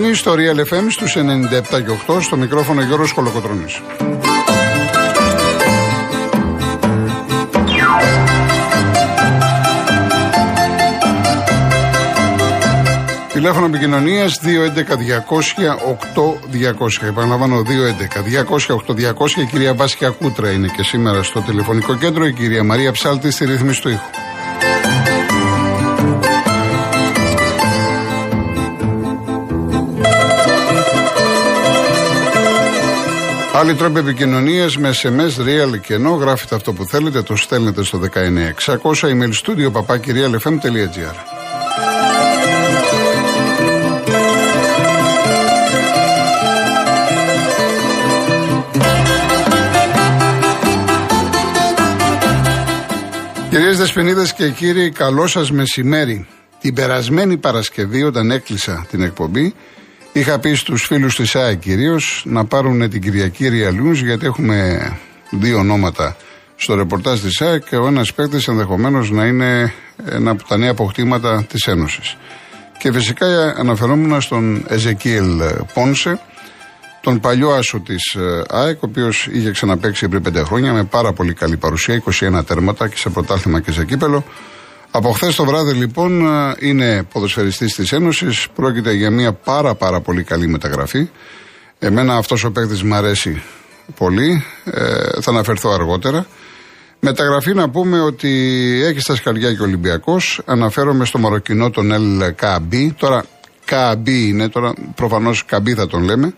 Είστε συντονισμένοι στο Real FM στους 97 και 8 στο μικρόφωνο Γιώργος Κολοκοτρώνης. Τηλέφωνο επικοινωνίας 211-200-8200. Επαναλαμβάνω 211-200-8200. Η κυρία Βάσια Κούτρα είναι και σήμερα στο τηλεφωνικό κέντρο. Η κυρία Μαρία Ψάλτη στη ρύθμιση του ήχου. Άλλοι τρόποι επικοινωνίας με SMS, real και ενώ γράφετε αυτό που θέλετε, το στέλνετε στο 19600 email studio papakirialfm.gr. Κυρίες Δεσποινίδες και κύριοι, καλό σας μεσημέρι. Την περασμένη Παρασκευή όταν έκλεισα την εκπομπή είχα πει στους φίλους της ΑΕ κυρίως να πάρουν την Κυριακή Ριαλούς γιατί έχουμε δύο ονόματα στο ρεπορτάζ της ΑΕ και ο ένας παίκτης ενδεχομένως να είναι ένα από τα νέα αποκτήματα της Ένωσης. Και φυσικά αναφερόμουν στον Εζεκίελ Πόνσε τον παλιό άσο της ε, ΑΕΚ, ο οποίος είχε ξαναπέξει πριν πέντε χρόνια με πάρα πολύ καλή παρουσία, 21 τέρματα και σε πρωτάθλημα και σε κύπελο. Από χθες το βράδυ λοιπόν ε, είναι ποδοσφαιριστής της Ένωσης. Πρόκειται για μια πάρα πάρα πολύ καλή μεταγραφή. Εμένα αυτός ο παίκτης μου αρέσει πολύ. Ε, θα αναφερθώ αργότερα. Μεταγραφή να πούμε ότι έχει στα σκαριά και ο Ολυμπιακός. Αναφέρομαι στο Μαροκινό τον Ελ Καμπί. Τώρα Καμπί είναι, τώρα προφανώς Καμπί θα τον λέμε.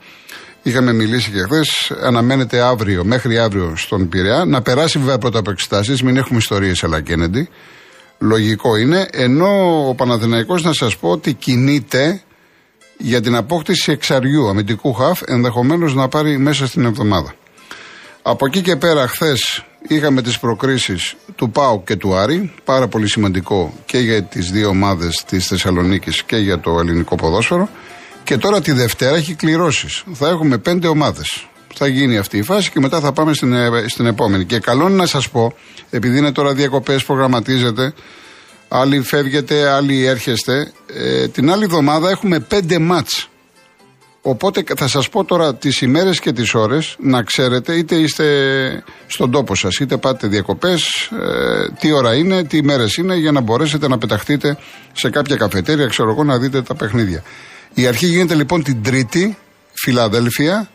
Είχαμε μιλήσει και χθες. Αναμένεται αύριο, μέχρι αύριο στον Πειραιά. Να περάσει βέβαια πρώτα από εξετάσεις, μην έχουμε ιστορίες αλλά Κέννεντι. Λογικό είναι. Ενώ ο Παναθηναϊκός να σας πω ότι κινείται για την απόκτηση εξαριού αμυντικού χαφ, ενδεχομένως να πάρει μέσα στην εβδομάδα. Από εκεί και πέρα, χθες είχαμε τις προκρίσεις του ΠΑΟ και του Άρη. Πάρα πολύ σημαντικό και για τις δύο ομάδες της Θεσσαλονίκης και για το ελληνικό ποδόσφαιρο. Και τώρα τη Δευτέρα έχει κληρώσεις. Θα έχουμε πέντε ομάδες. Θα γίνει αυτή η φάση και μετά θα πάμε στην, ε, στην επόμενη. Και καλό είναι να σας πω, επειδή είναι τώρα διακοπές, προγραμματίζετε, άλλοι φεύγετε, άλλοι έρχεστε. Ε, την άλλη εβδομάδα έχουμε πέντε μάτς. Οπότε θα σας πω τώρα τις ημέρες και τις ώρες να ξέρετε είτε είστε στον τόπο σας είτε πάτε διακοπές ε, τι ώρα είναι, τι ημέρες είναι για να μπορέσετε να πεταχτείτε σε κάποια καφετέρια ξέρω εγώ να δείτε τα παιχνίδια. Η αρχή γίνεται λοιπόν την Τρίτη, Φιλαδέλφια,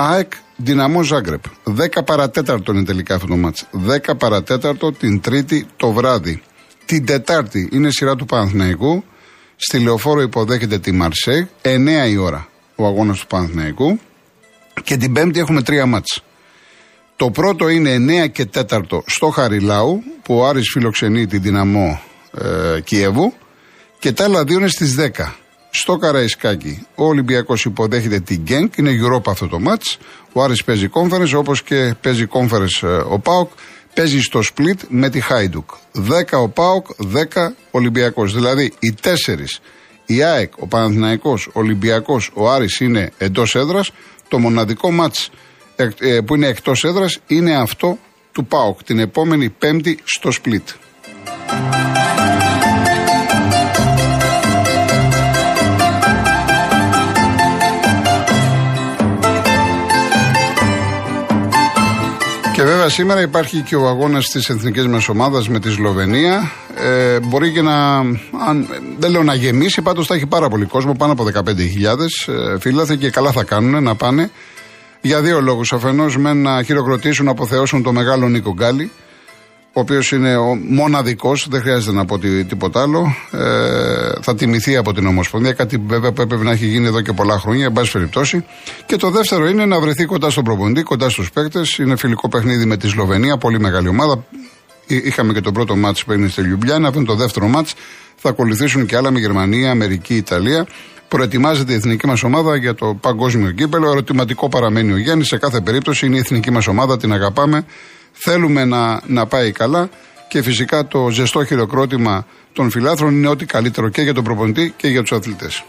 ΑΕΚ Δυναμό Ζάγκρεπ. 10 παρατέταρτο είναι τελικά αυτό το μάτς. 10 παρατέταρτο την Τρίτη το βράδυ. Την Τετάρτη είναι σειρά του Παναθηναϊκού. Στη λεωφόρο υποδέχεται τη Μαρσέγ. 9 η ώρα ο αγώνας του Παναθηναϊκού. Και την Πέμπτη έχουμε τρία μάτς. Το πρώτο είναι 9 και 4 στο Χαριλάου που ο Άρης φιλοξενεί την Δυναμό ε, Κιέβου. Και τα άλλα δύο είναι στις 10 στο Καραϊσκάκι. Ο Ολυμπιακός υποδέχεται την Γκένκ, είναι Europa αυτό το μάτς. Ο Άρης παίζει κόμφερες, όπως και παίζει κόμφερες ο Πάοκ. Παίζει στο σπλίτ με τη Χάιντουκ. 10 ο Πάοκ, 10 Ολυμπιακός. Δηλαδή οι τέσσερις, η ΑΕΚ, ο Παναθηναϊκός, ο Ολυμπιακός, ο Άρης είναι εντός έδρας. Το μοναδικό μάτς ε, που είναι εκτός έδρας είναι αυτό του ΠΑΟΚ την επόμενη Πέμπτη στο Σπλίτ. Και βέβαια σήμερα υπάρχει και ο αγώνας της εθνικής μα ομάδας με τη Σλοβενία. Ε, μπορεί και να. Αν, δεν λέω να γεμίσει, πάντως θα έχει πάρα πολύ κόσμο, πάνω από 15.000 ε, φίλαθλοι και καλά θα κάνουν να πάνε. Για δύο λόγους. Αφενός με να χειροκροτήσουν, να αποθεώσουν το μεγάλο Νίκο Γκάλι, ο οποίος είναι ο μοναδικός, δεν χρειάζεται να πω τίποτα άλλο. Ε, θα τιμηθεί από την Ομοσπονδία, κάτι βέβαια που έπρεπε να έχει γίνει εδώ και πολλά χρόνια, εν πάση περιπτώσει. Και το δεύτερο είναι να βρεθεί κοντά στον προποντή, κοντά στους παίκτες. Είναι φιλικό παιχνίδι με τη Σλοβενία, πολύ μεγάλη ομάδα. Είχαμε και το πρώτο μάτς που είναι στη Λιουμπλιάνα, αυτό είναι το δεύτερο μάτς. Θα ακολουθήσουν και άλλα με Γερμανία, Αμερική, Ιταλία. Προετοιμάζεται η εθνική μας ομάδα για το παγκόσμιο κύπελο. Ερωτηματικό παραμένει ο Γιάννης. Σε κάθε περίπτωση είναι η εθνική μας ομάδα, την αγαπάμε. Θέλουμε να, να πάει καλά και φυσικά το ζεστό χειροκρότημα των φιλάθρων είναι ό,τι καλύτερο και για τον προπονητή και για τους αθλητές.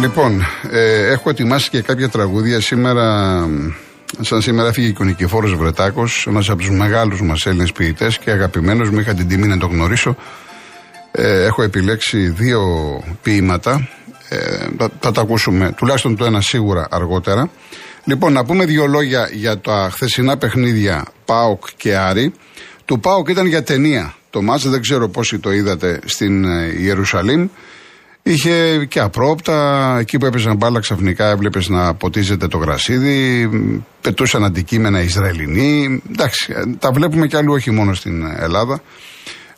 Λοιπόν, ε, έχω ετοιμάσει και κάποια τραγούδια σήμερα Σαν σήμερα έφυγε και ο Νικηφόρος Βρετάκος, ένας από τους μεγάλους μας Έλληνες ποιητές και αγαπημένος μου. Είχα την τιμή να τον γνωρίσω. Ε, έχω επιλέξει δύο ποίηματα. Ε, θα, θα τα ακούσουμε τουλάχιστον το ένα σίγουρα αργότερα. Λοιπόν, να πούμε δύο λόγια για τα χθεσινά παιχνίδια ΠΑΟΚ και Άρη. Του ΠΑΟΚ ήταν για ταινία. Το μάτς δεν ξέρω πόσοι το είδατε στην ε, Ιερουσαλήμ. Είχε και απρόπτα, εκεί που έπαιζαν μπάλα ξαφνικά έβλεπες να ποτίζεται το γρασίδι, πετούσαν αντικείμενα Ισραηλινοί. Εντάξει, ε, τα βλέπουμε κι αλλού, όχι μόνο στην Ελλάδα.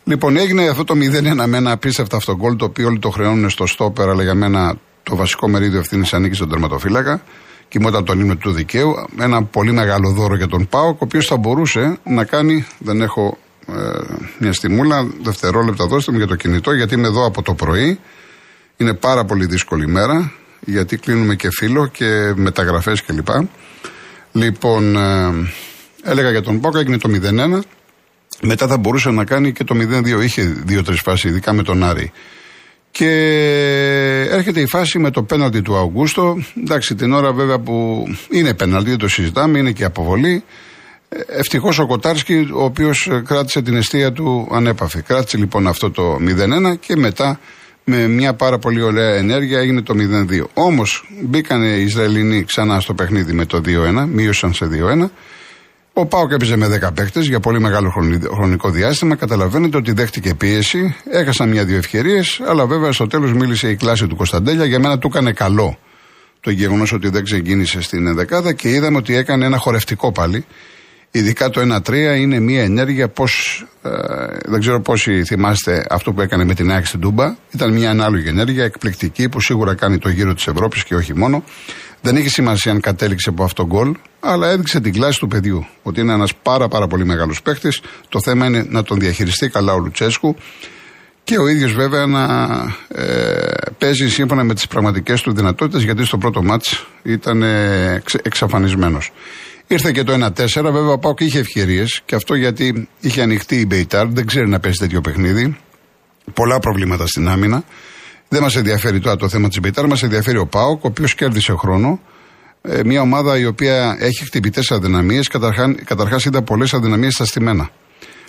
Λοιπόν, έγινε αυτό το 0-1 με ένα απίστευτο αυτογκόλ, το οποίο όλοι το χρεώνουν στο στόπερ, αλλά για μένα το βασικό μερίδιο ευθύνης ανήκει στον τερματοφύλακα. Κοιμόταν τον ύμνο του δικαίου. Ένα πολύ μεγάλο δώρο για τον Πάοκ, ο οποίος θα μπορούσε να κάνει. Δεν έχω ε, μια στιμούλα, δευτερόλεπτα δώστε μου για το κινητό, γιατί είμαι εδώ από το πρωί. Είναι πάρα πολύ δύσκολη μέρα, γιατί κλείνουμε και φίλο και μεταγραφές κλπ. Λοιπόν, ε, έλεγα για τον Πάοκ, έγινε το 0-1. Μετά θα μπορούσε να κάνει και το 0-2. Είχε δύο-τρεις φάσεις, ειδικά με τον Άρη. Και έρχεται η φάση με το πέναλτι του Αυγούστο. Εντάξει, την ώρα βέβαια που είναι πέναλτι, δεν το συζητάμε, είναι και αποβολή. Ευτυχώς ο Κοτάρσκι, ο οποίος κράτησε την αιστεία του ανέπαφη. Κράτησε λοιπόν αυτό το 0-1 και μετά με μια πάρα πολύ ωραία ενέργεια έγινε το 0-2. Όμως μπήκαν οι Ισραηλινοί ξανά στο παιχνίδι με το 2-1, μείωσαν σε 2-1 ο Πάοκ έπαιζε με 10 παίκτες για πολύ μεγάλο χρονικό διάστημα. Καταλαβαίνετε ότι δέχτηκε πίεση. Έχασαν μια-δύο ευκαιρίες, αλλά βέβαια στο τέλος μίλησε η κλάση του Κωνσταντέλια. Για μένα του έκανε καλό το γεγονός ότι δεν ξεκίνησε στην δεκάδα και είδαμε ότι έκανε ένα χορευτικό πάλι. Ειδικά το 1-3 είναι μια ενέργεια πώ. Ε, δεν ξέρω πόσοι θυμάστε αυτό που έκανε με την ΑΕΚ στην Τούμπα. Ήταν μια ανάλογη ενέργεια, εκπληκτική, που σίγουρα κάνει το γύρο της Ευρώπης και όχι μόνο. Δεν έχει σημασία αν κατέληξε από αυτό γκολ, αλλά έδειξε την κλάση του παιδιού. Ότι είναι ένας πάρα, πάρα πολύ μεγάλος παίχτη. Το θέμα είναι να τον διαχειριστεί καλά ο Λουτσέσκου και ο ίδιος βέβαια να ε, παίζει σύμφωνα με τις πραγματικές του δυνατότητες, γιατί στο πρώτο μάτς ήταν ε, εξαφανισμένος. Ήρθε και το 1-4. Βέβαια, ο Πάοκ είχε ευκαιρίες και αυτό γιατί είχε ανοιχτεί η Μπεϊτάρ, δεν ξέρει να παίζει τέτοιο παιχνίδι. Πολλά προβλήματα στην άμυνα. Δεν μας ενδιαφέρει τώρα το θέμα της Μπεϊτάρ, μας ενδιαφέρει ο Πάοκ, ο οποίος κέρδισε χρόνο. Ε, μια ομάδα η οποία έχει χτυπητές αδυναμίες. Καταρχάς, είδα πολλές αδυναμίες στα στημένα.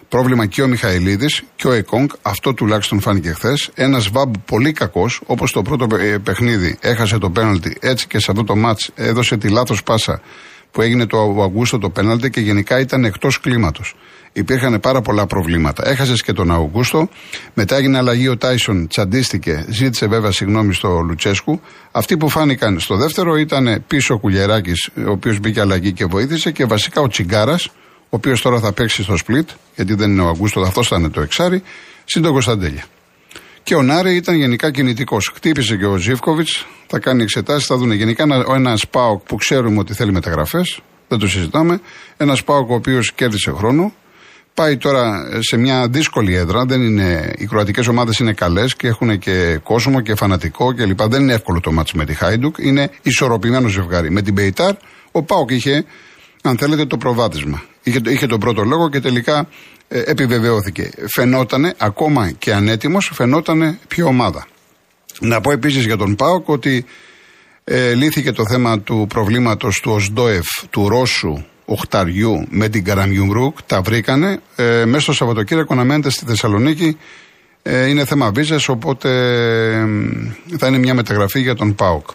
Πρόβλημα και ο Μιχαηλίδης και ο Εκόνγκ, αυτό τουλάχιστον φάνηκε χθες. Ένας βάμπ πολύ κακός, όπως το πρώτο παιχνίδι έχασε το πέναλτι, έτσι και σε αυτό το μάτς έδωσε τη λάθος πάσα που έγινε το Αυγούστο το πέναλτι και γενικά ήταν εκτός κλίματος. Υπήρχαν πάρα πολλά προβλήματα. Έχασες και τον Αυγούστο. Μετά έγινε αλλαγή. Ο Τάισον τσαντίστηκε. Ζήτησε βέβαια συγγνώμη στο Λουτσέσκου. Αυτοί που φάνηκαν στο δεύτερο ήταν πίσω ο Κουλιεράκη, ο οποίος μπήκε αλλαγή και βοήθησε. Και βασικά ο Τσιγκάρας, ο ο οποίος τώρα θα παίξει στο Σπλιτ, γιατί δεν είναι ο Αυγούστο, αυτό θα είναι το εξάρι, συν τον Κωνσταντέλια. Και ο Ναρέι ήταν γενικά κινητικός. Χτύπησε και ο Ζήφκοβιτς, θα κάνει εξετάσεις, θα δουν. Γενικά ένας ΠΑΟΚ που ξέρουμε ότι θέλει μεταγραφές, δεν το συζητάμε. Ένας ΠΑΟΚ ο οποίος κέρδισε χρόνο. Πάει τώρα σε μια δύσκολη έδρα. Δεν είναι, οι κροατικές ομάδες είναι καλές και έχουν και κόσμο και φανατικό κλπ. Δεν είναι εύκολο το ματς με τη Χάιντουκ. Είναι ισορροπημένο ζευγάρι. Με την Μπεϊτάρ, ο Πάοκ είχε, αν θέλετε, το προβάδισμα. Είχε, είχε τον πρώτο λόγο και τελικά ε, επιβεβαιώθηκε. Φαινότανε, ακόμα και ανέτοιμος, φαινότανε πιο ομάδα. Να πω επίσης για τον ΠΑΟΚ ότι ε, λύθηκε το θέμα του προβλήματος του Οζντόεφ, του Ρώσου ο χαφ του με την Καραγκιουμρούκ, τα βρήκανε. Ε, μέσα στο Σαββατοκύριακο να μένετε στη Θεσσαλονίκη ε, είναι θέμα βίζες, οπότε θα είναι μια μεταγραφή για τον ΠΑΟΚ.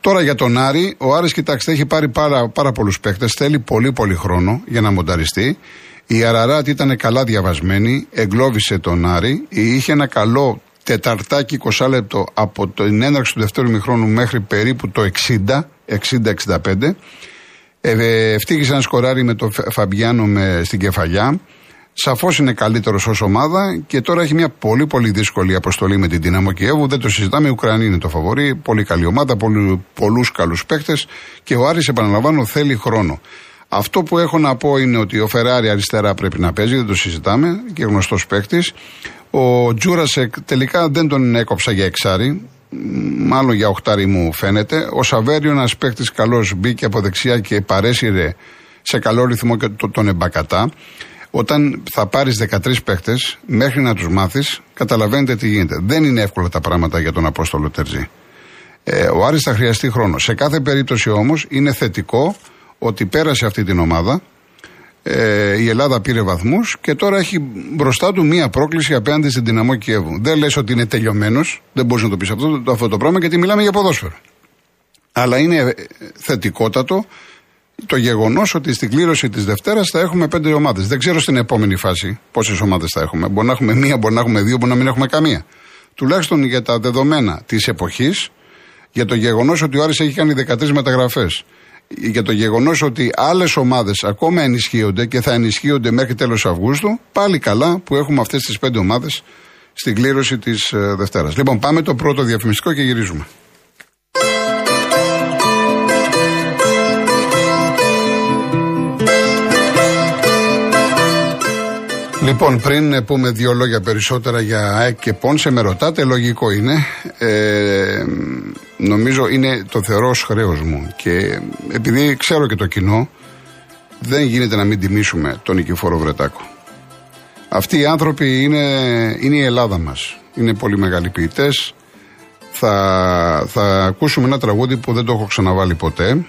Τώρα για τον Άρη, ο Άρης κοιτάξτε έχει πάρει πάρα, πάρα πολλούς παίκτες, θέλει πολύ πολύ χρόνο για να μονταριστεί. Η Αραράτ ήταν καλά διαβασμένη, εγκλώβησε τον Άρη, είχε ένα καλό τεταρτάκι 20 λεπτό από την έναρξη του δευτέρου μηχρόνου μέχρι περίπου το 60, 60-65. Ε, ευτύχησε να σκοράρει με τον Φαμπιάνο με, στην κεφαλιά. Σαφώς είναι καλύτερος ως ομάδα και τώρα έχει μια πολύ πολύ δύσκολη αποστολή με την Δυναμό Κιέβου. Δεν το συζητάμε. Η Ουκρανία είναι το φαβορή. Πολύ καλή ομάδα, πολλούς καλούς παίχτε και ο Άρης επαναλαμβάνω θέλει χρόνο. Αυτό που έχω να πω είναι ότι ο Φεράρι αριστερά πρέπει να παίζει, δεν το συζητάμε και γνωστός παίκτης. Ο Τζούρασεκ τελικά δεν τον έκοψα για εξάρι, μάλλον για οχτάρι μου φαίνεται. Ο Σαβέριο, ένας παίκτης καλός, μπήκε από δεξιά και παρέσυρε σε καλό ρυθμό και τον εμπακατά. Όταν θα πάρεις 13 παίκτες, μέχρι να τους μάθεις, καταλαβαίνετε τι γίνεται. Δεν είναι εύκολα τα πράγματα για τον Απόστολο Τερζή. Ε, ο Άρης θα χρειαστεί χρόνο. Σε κάθε περίπτωση όμως είναι θετικό ότι πέρασε αυτή την ομάδα. Ε, η Ελλάδα πήρε βαθμούς και τώρα έχει μπροστά του μία πρόκληση απέναντι στην δυναμό Κιέβου. Δεν λες ότι είναι τελειωμένος, δεν μπορείς να το πεις αυτό, αυτό το πράγμα γιατί μιλάμε για ποδόσφαιρο. Αλλά είναι θετικότατο το γεγονός ότι στην κλήρωση της Δευτέρας θα έχουμε πέντε ομάδες. Δεν ξέρω στην επόμενη φάση πόσες ομάδες θα έχουμε. Μπορεί να έχουμε μία, μπορεί να έχουμε δύο, μπορεί να μην έχουμε καμία. Τουλάχιστον για τα δεδομένα της εποχής, για το γεγονός ότι ο Άρης έχει κάνει 13 μεταγραφές, για το γεγονός ότι άλλες ομάδες ακόμα ενισχύονται και θα ενισχύονται μέχρι τέλος Αυγούστου, πάλι καλά που έχουμε αυτές τις πέντε ομάδες στην κλήρωση της ε, Δευτέρας. Λοιπόν, πάμε το πρώτο διαφημιστικό και γυρίζουμε. Λοιπόν, πριν πούμε δύο λόγια περισσότερα για ΑΕΚ και Πόνσε, με ρωτάτε, λογικό είναι. Ε, νομίζω είναι το θεωρώ ως χρέος μου και επειδή ξέρω και το κοινό, δεν γίνεται να μην τιμήσουμε τον Νικηφόρο Βρετάκο. Αυτοί οι άνθρωποι είναι, είναι η Ελλάδα μας. Είναι πολύ μεγάλοι ποιητές. Θα, θα ακούσουμε ένα τραγούδι που δεν το έχω ξαναβάλει ποτέ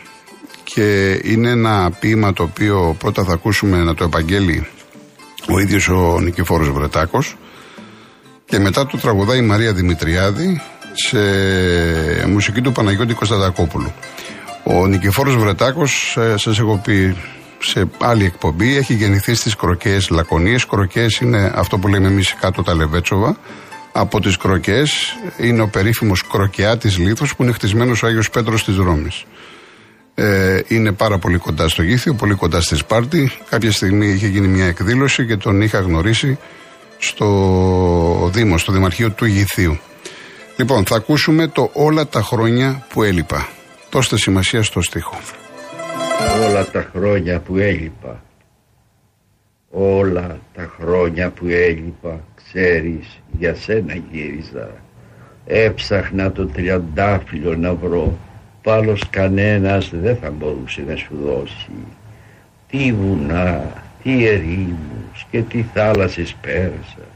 και είναι ένα ποίημα το οποίο πρώτα θα ακούσουμε να το επαγγέλει ο ίδιος ο Νικηφόρος Βρετάκος και μετά το τραγουδάει η Μαρία Δημητριάδη σε μουσική του Παναγιώτη Κωνσταντακόπουλου. Ο Νικηφόρος Βρετάκος, ε, σας έχω πει σε άλλη εκπομπή, έχει γεννηθεί στις Κροκές Λακωνίες. Κροκές είναι αυτό που λέμε εμείς κάτω τα Λεβέτσοβα. Από τις Κροκές είναι ο περίφημος Κροκιάτης Λίθος που είναι χτισμένος ο Άγιος Πέτρος της Ρώμης. Ε, είναι πάρα πολύ κοντά στο Γήθιο, πολύ κοντά στη Σπάρτη. Κάποια στιγμή είχε γίνει μια εκδήλωση και τον είχα γνωρίσει στο Δήμο, στο Δημαρχείο του Γηθίου. Λοιπόν, θα ακούσουμε το όλα τα χρόνια που έλειπα. Δώστε σημασία στο στίχο. Όλα τα χρόνια που έλειπα. Όλα τα χρόνια που έλειπα, ξέρεις, για σένα γύριζα. Έψαχνα το τριαντάφυλλο να βρω άλλος κανένας δεν θα μπορούσε να σου δώσει. Τι βουνά, τι ερήμους και τι θάλασσες πέρασα.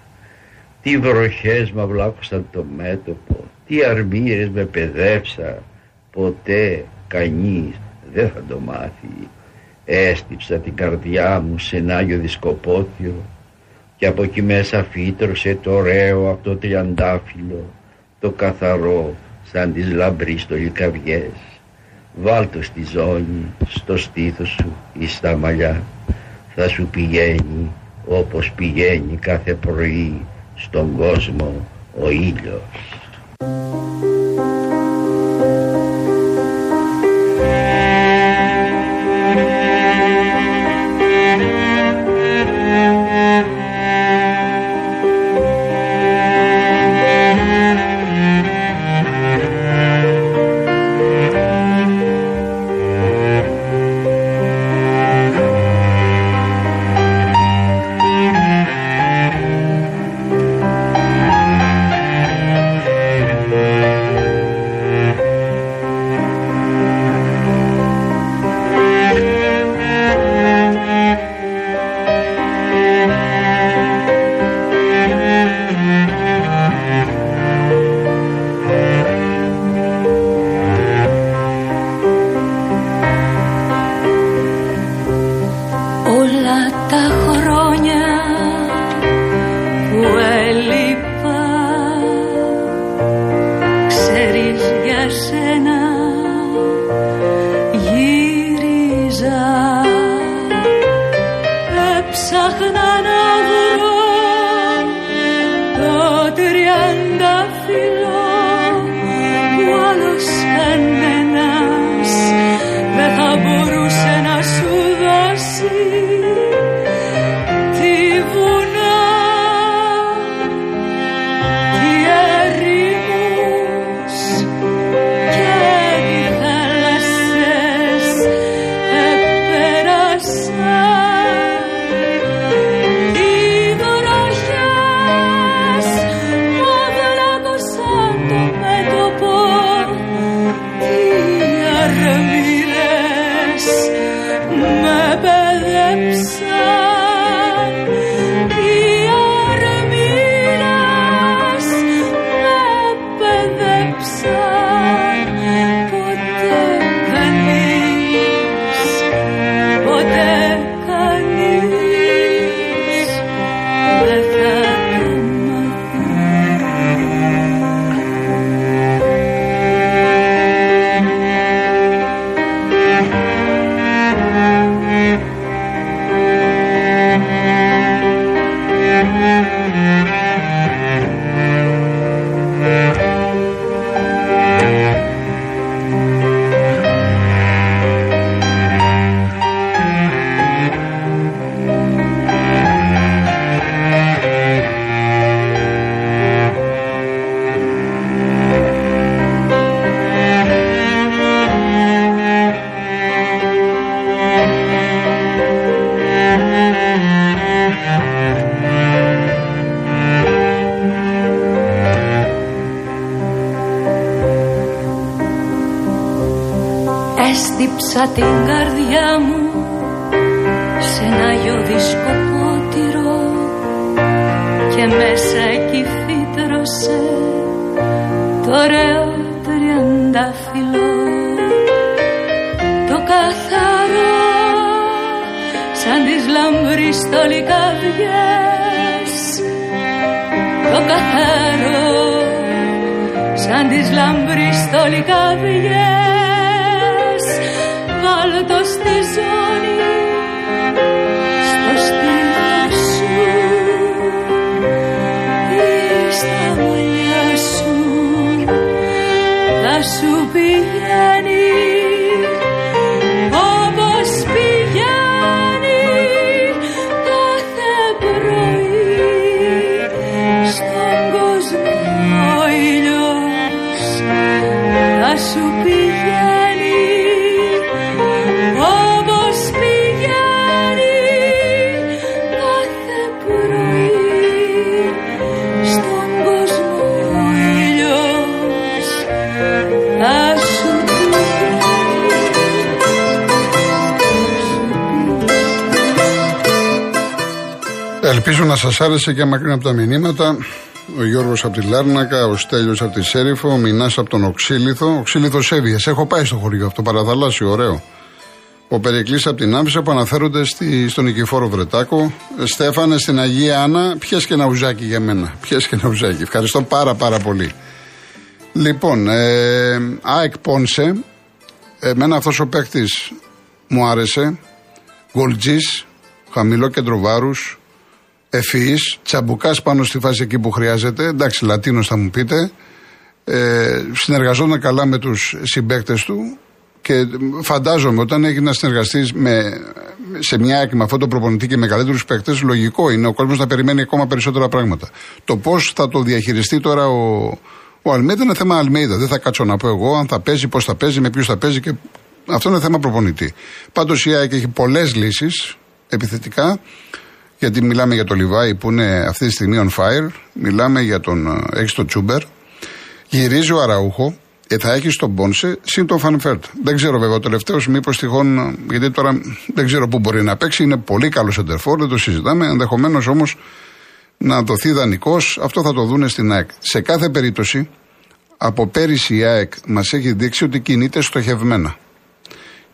Τι βροχές με βλάκωσαν το μέτωπο, τι αρμύρες με παιδεύσα. Ποτέ κανείς δεν θα το μάθει. Έστυψα την καρδιά μου σε ένα Άγιο Δισκοπότιο και από εκεί μέσα φύτρωσε το ωραίο από το τριαντάφυλλο, το καθαρό σαν τις λαμπρείς λικαβιές. Βάλτο στη ζώνη, στο στήθος σου ή στα μαλλιά. Θα σου πηγαίνει όπως πηγαίνει κάθε πρωί στον κόσμο ο ήλιος. Mm-hmm. Και μέσα εκεί φύτρωσε το ωραίο τριαντάφυλλο. Το καθαρό σαν τις λαμπρής τολικαδιές το καθαρό σαν τις λαμπρής τολικαδιές βάλω το στη ζώνη σου πηγαίνει σας άρεσε και μακριά από τα μηνύματα. Ο Γιώργος από τη Λάρνακα, ο Στέλιος από τη Σέριφο, ο Μινάς από τον Οξύλιθο. Οξύλιθος Σέβιε. Έχω πάει στο χωριό αυτό, παραθαλάσσιο, ωραίο. Ο Περικλής από την Άμφισσα που αναφέρονται στη, στον Νικηφόρο Βρετάκο. Στέφανε στην Αγία Άννα, πιες και ένα ουζάκι για μένα. Πιες και ένα ουζάκι. Ευχαριστώ πάρα πάρα πολύ. Λοιπόν, ε, ΑΕΚ Πόνσε. Εμένα αυτός ο παίκτης μου άρεσε. Γκολτζής, χαμηλό κέντρο βάρου, ευφυής, τσαμπουκάς πάνω στη φάση εκεί που χρειάζεται. Εντάξει, Λατίνος θα μου πείτε. Ε, συνεργαζόταν καλά με τους συμπαίκτες του και φαντάζομαι όταν έχει να συνεργαστεί σε μια ΑΕΚ με αυτό το προπονητή και με καλύτερου παίκτες, λογικό είναι ο κόσμος να περιμένει ακόμα περισσότερα πράγματα. Το πώς θα το διαχειριστεί τώρα ο, ο Αλμέιδα είναι θέμα Αλμέιδα. Δεν θα κάτσω να πω εγώ αν θα παίζει, πώς θα παίζει, με ποιους θα παίζει και αυτό είναι θέμα προπονητή. Πάντως η ΑΕΚ έχει πολλές λύσεις επιθετικά. Γιατί μιλάμε για τον Λιβάι που είναι αυτή τη στιγμή on fire. Μιλάμε για τον. ε, Έχεις τον Τσούμπερ. Γυρίζει ο Αραούχο. Και θα έχεις τον Πόνσε συν τον Φαν Βέερτ. Δεν ξέρω βέβαια ο τελευταίος, μήπως τυχόν. ε, Γιατί τώρα δεν ξέρω πού μπορεί να παίξει. Είναι πολύ καλός σέντερ φορ, δεν το συζητάμε. Ενδεχομένως όμως να δοθεί δανεικός. Αυτό θα το δούνε στην ΑΕΚ. Σε κάθε περίπτωση, από πέρυσι η ΑΕΚ μας έχει δείξει ότι κινείται στοχευμένα.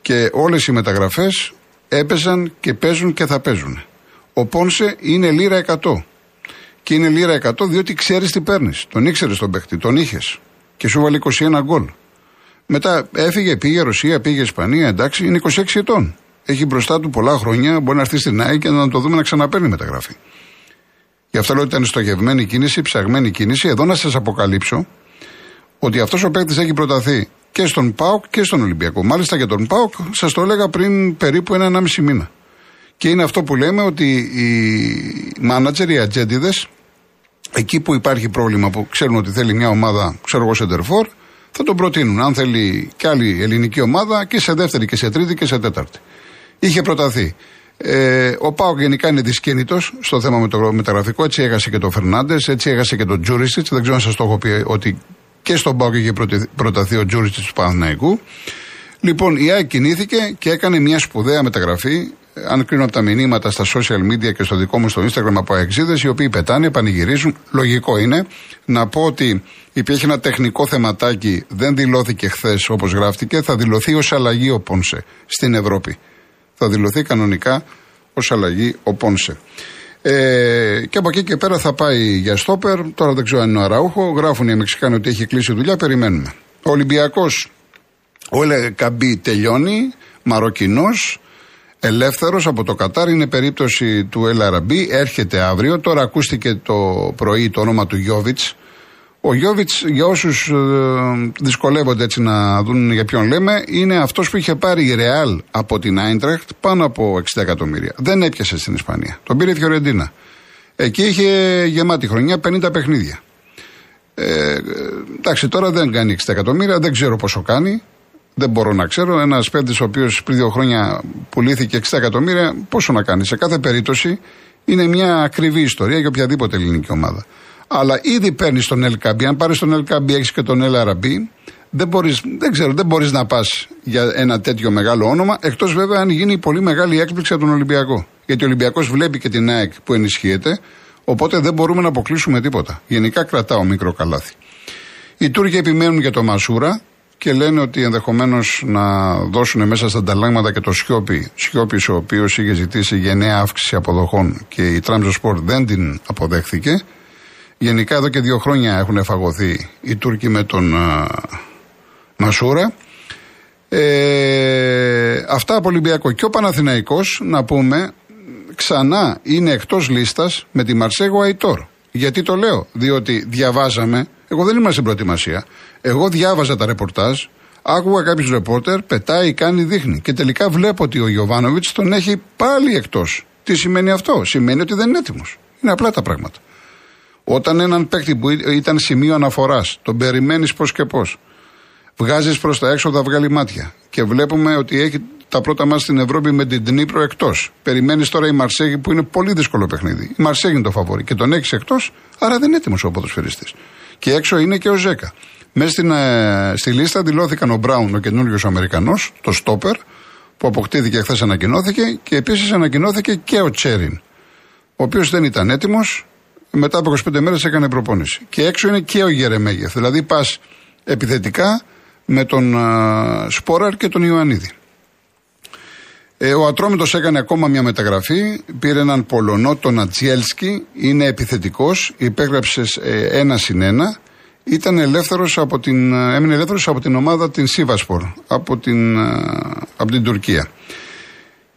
Και όλες οι μεταγραφές έπαιζαν και παίζουν και θα παίζουν. Ο Πόνσε είναι λίρα 100. Και είναι λίρα 100 διότι ξέρεις τι παίρνεις. Τον ήξερες τον παίχτη, τον είχες. Και σου βάλει 21 γκολ. Μετά έφυγε, πήγε Ρωσία, πήγε Ισπανία, εντάξει, είναι 26 ετών. Έχει μπροστά του πολλά χρόνια, μπορεί να έρθει στην ΑΕΚ και να το δούμε να ξαναπαίρνει μεταγραφή. Γι' αυτό λέω ότι ήταν στοχευμένη κίνηση, ψαγμένη κίνηση. Εδώ να σας αποκαλύψω ότι αυτός ο παίκτης έχει προταθεί και στον ΠΑΟΚ και στον Ολυμπιακό. Μάλιστα για τον ΠΑΟΚ σας το έλεγα πριν περίπου ένα-ενάμιση μήνα. Και είναι αυτό που λέμε ότι οι μάνατζερ, οι ατζέντιδες, εκεί που υπάρχει πρόβλημα που ξέρουν ότι θέλει μια ομάδα, ξέρω εγώ, σεντερφόρ, θα τον προτείνουν. Αν θέλει και άλλη ελληνική ομάδα και σε δεύτερη και σε τρίτη και σε τέταρτη. Είχε προταθεί. Ε, ο Πάοκ γενικά είναι δυσκίνητος στο θέμα με το μεταγραφικό. Έτσι έχασε και τον Φερνάντες, έτσι έχασε και τον Τζούρισιτς. Δεν ξέρω αν σας το έχω πει ότι και στον Πάοκ είχε προτε- προταθεί ο Τζούρισιτς του Παναθηναϊκού. Λοιπόν, η ΑΕΚ κινήθηκε και έκανε μια σπουδαία μεταγραφή. Αν κρίνω από τα μηνύματα στα social media και στο δικό μου στο Instagram από αεξίδες, οι οποίοι πετάνε, πανηγυρίζουν. Λογικό είναι. Να πω ότι υπήρχε ένα τεχνικό θεματάκι, δεν δηλώθηκε χθες όπως γράφτηκε, θα δηλωθεί ως αλλαγή ο Πόνσε στην Ευρώπη. Θα δηλωθεί κανονικά ως αλλαγή ο Πόνσε. Ε, και από εκεί και πέρα θα πάει για στόπερ. Τώρα δεν ξέρω αν είναι ο Αραούχο. Γράφουν οι Μεξικάνοι ότι έχει κλείσει δουλειά. Περιμένουμε. Ο Ολυμπιακός, ο Ελεκαμπή τελειώνει. Μαροκινός. Ελεύθερος από το Κατάρ. Είναι περίπτωση του Ελαραμπή. Έρχεται αύριο. Τώρα ακούστηκε το πρωί το όνομα του Γιώβιτς. Ο Γιώβιτς, για όσους δυσκολεύονται έτσι να δουν για ποιον λέμε, είναι αυτός που είχε πάρει η Ρεάλ από την Άιντρεχτ πάνω από 60 εκατομμύρια. Δεν έπιασε στην Ισπανία. Τον πήρε η Φιωρεντίνα. Εκεί είχε γεμάτη χρονιά 50 παιχνίδια. Ε, εντάξει, τώρα δεν κάνει 60 εκατομμύρια, δεν ξέρω πόσο κάνει. Δεν μπορώ να ξέρω. Ένας παίκτης ο οποίος πριν δύο χρόνια πουλήθηκε 60 εκατομμύρια, πόσο να κάνει. Σε κάθε περίπτωση είναι μια ακριβή ιστορία για οποιαδήποτε ελληνική ομάδα. Αλλά ήδη παίρνει τον LKB. Αν πάρεις τον LKB, έχεις και τον LRB. Δεν, μπορείς, δεν ξέρω, δεν μπορείς να πας για ένα τέτοιο μεγάλο όνομα, εκτός βέβαια αν γίνει πολύ μεγάλη έκπληξη από τον Ολυμπιακό. Γιατί ο Ολυμπιακός βλέπει και την ΑΕΚ που ενισχύεται, οπότε δεν μπορούμε να αποκλείσουμε τίποτα. Γενικά κρατάω μικρό καλάθι. Οι Τούρκοι επιμένουν για το Μασούρα και λένε ότι ενδεχομένως να δώσουν μέσα στα ανταλλάγματα και το Σιώπη. Σιώπης, ο οποίος είχε ζητήσει γενναία αύξηση αποδοχών και η Τραμζο Σπορ δεν την αποδέχθηκε. Γενικά εδώ και δύο χρόνια έχουν φαγωθεί οι Τούρκοι με τον α, Μασούρα. Ε, αυτά από Ολυμπιακό. Και ο Παναθηναϊκός, να πούμε, ξανά είναι εκτός λίστας με τη Μαρσέγο Αϊτόρ. Γιατί το λέω, διότι διαβάζαμε, εγώ δεν ήμουν στην προετοιμασία, εγώ διάβαζα τα ρεπορτάζ, άκουγα κάποιους ρεπόρτερ, πετάει, κάνει, δείχνει. Και τελικά βλέπω ότι ο Γιωβάνοβιτς τον έχει πάλι εκτός. Τι σημαίνει αυτό, Σημαίνει ότι δεν είναι έτοιμος. Είναι απλά τα πράγματα. Όταν έναν παίκτη που ήταν σημείο αναφοράς, τον περιμένεις πώς και πώς, βγάζεις προς τα έξω, θα βγάλει μάτια. Και βλέπουμε ότι έχει τα πρώτα μα στην Ευρώπη με την Τνίπρο εκτός. Περιμένεις τώρα η Μαρσέγη που είναι πολύ δύσκολο παιχνίδι. Η Μαρσέγη είναι το φαβόρι και τον έχεις εκτός, άρα δεν είναι έτοιμος ο ποδοσφαιριστής. Και έξω είναι και ο Ζέκα. Μέσα στην, ε, στη λίστα δηλώθηκαν ο Μπράουν, ο καινούριο Αμερικανός, το Στόπερ, που αποκτήθηκε χθες ανακοινώθηκε και επίσης ανακοινώθηκε και ο Τσέριν, ο οποίος δεν ήταν έτοιμος, μετά από 25 μέρες έκανε προπόνηση. Και έξω είναι και ο Γερεμέγεφ. Δηλαδή πας επιθετικά με τον uh, Σπόραρ και τον Ιωαννίδη. Ε, ο Ατρόμητος έκανε ακόμα μια μεταγραφή. Πήρε έναν Πολωνό, τον Ατζιέλσκι. Είναι επιθετικός. Υπέγραψες ε, ένα συν ένα. Ήταν ελεύθερος από την, ε, έμεινε ελεύθερος από την ομάδα την Σίβασπορ, από την, ε, από την Τουρκία.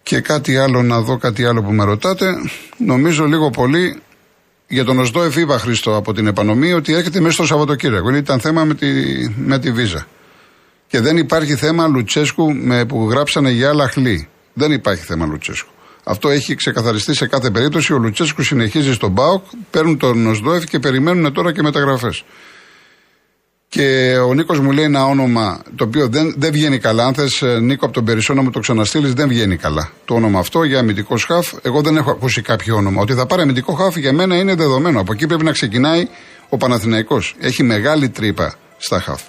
Και κάτι άλλο, να δω κάτι άλλο που με ρωτάτε. Νομίζω λίγο πολύ για τον Οσδό Εφήβα Χρήστο από την επανομή ότι έρχεται μέσα στο Σαββατοκύριακο. Ήταν θέμα με τη, με τη βίζα. Και δεν υπάρχει θέμα Λουτσέσκου με, που γράψανε για άλλα χλή. Δεν υπάρχει θέμα Λουτσέσκου. Αυτό έχει ξεκαθαριστεί σε κάθε περίπτωση. Ο Λουτσέσκου συνεχίζει στον Μπάουκ, παίρνουν τον Νοσδόεφ και περιμένουν τώρα και μεταγραφές. Και ο Νίκος μου λέει ένα όνομα το οποίο δεν, δεν βγαίνει καλά. Αν θες, Νίκο, από τον Περισσό να μου το ξαναστείλεις, δεν βγαίνει καλά. Το όνομα αυτό για αμυντικό σχαφ, εγώ δεν έχω ακούσει κάποιο όνομα. Ότι θα πάρει αμυντικό χαφ για μένα είναι δεδομένο. Από εκεί πρέπει να ξεκινάει ο Παναθηναϊκός. Έχει μεγάλη τρύπα στα χαφ.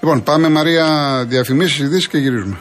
Λοιπόν, πάμε Μαρία διαφημίσεις, ειδήσεις και γυρίζουμε.